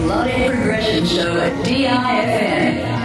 Melodic Progression Show at DIFM.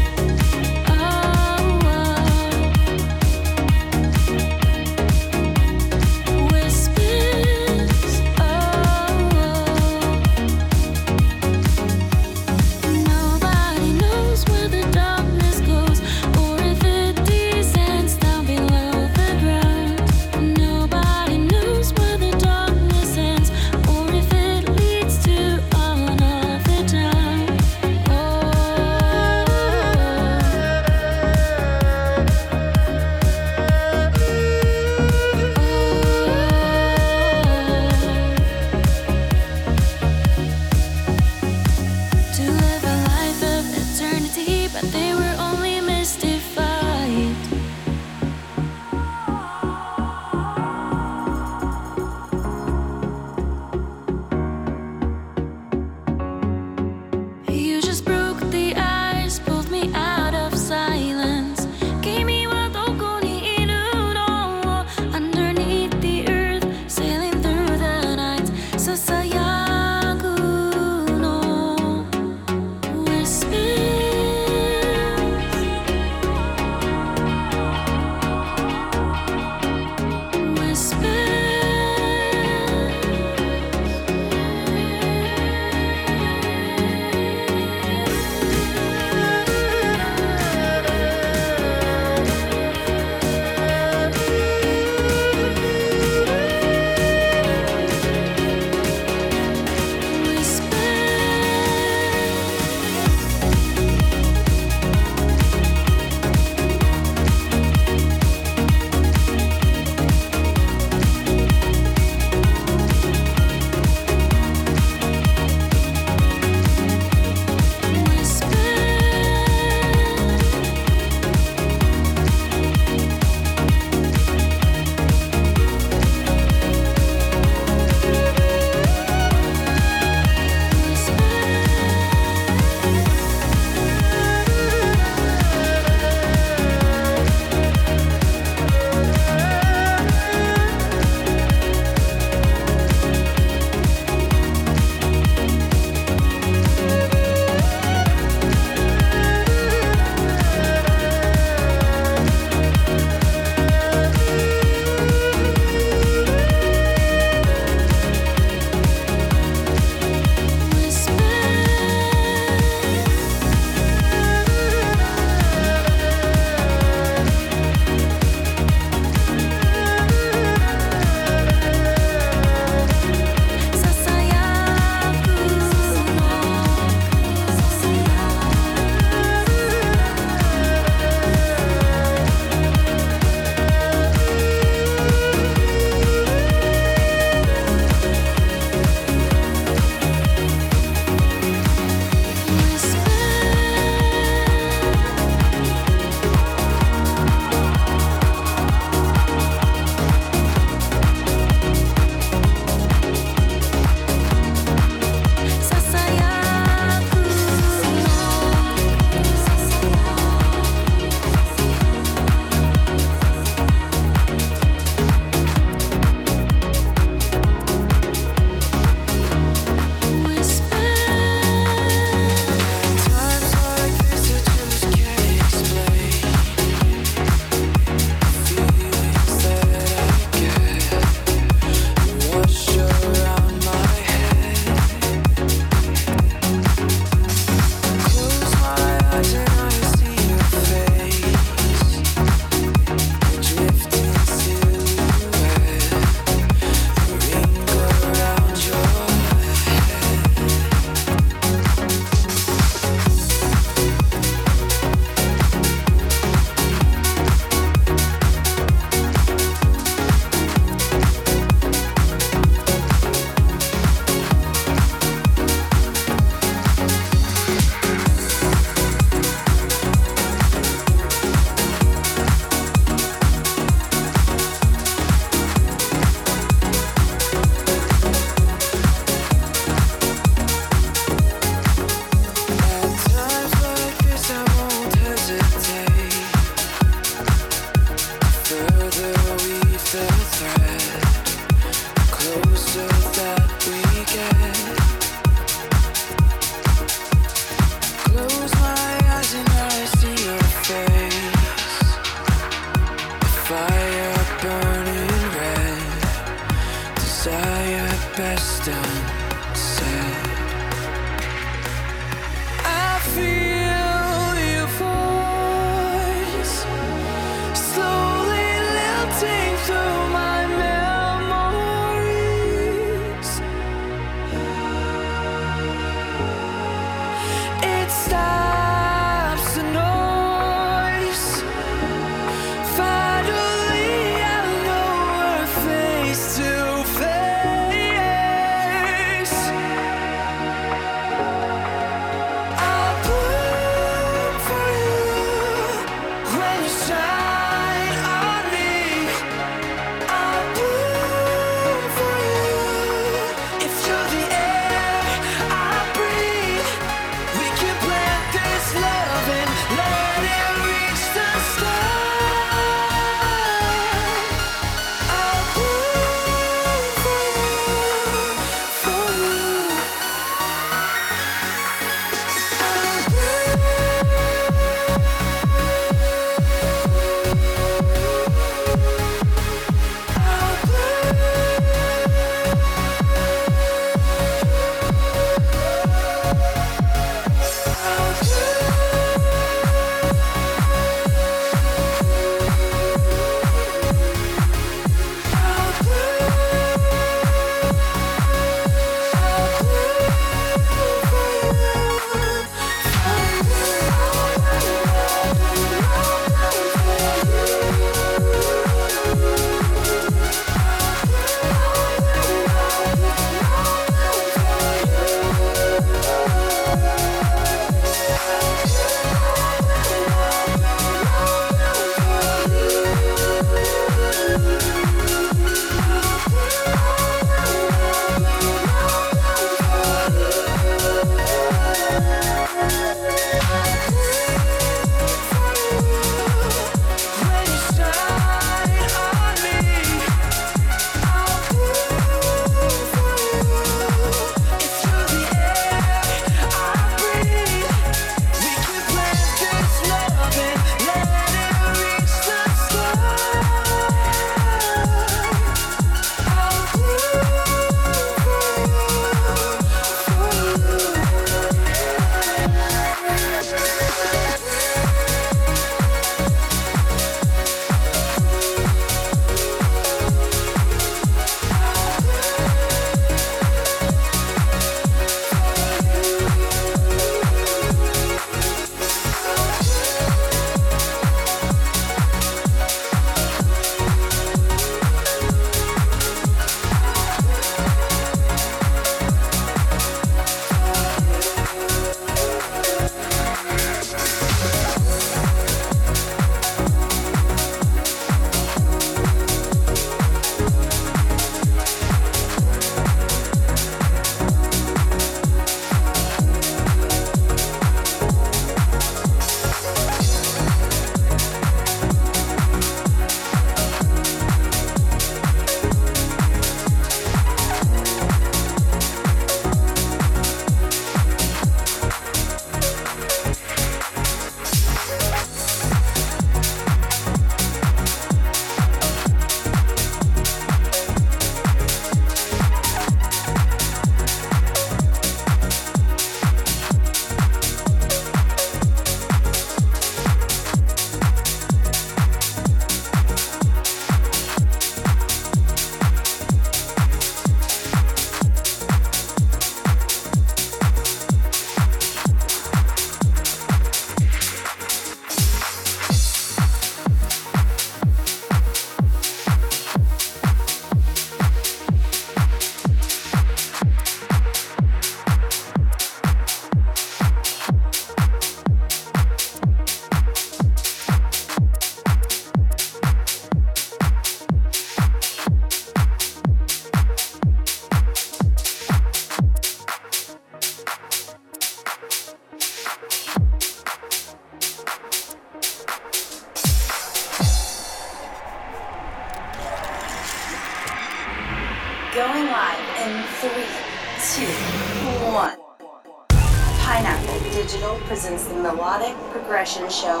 Melodic Show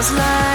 was mine.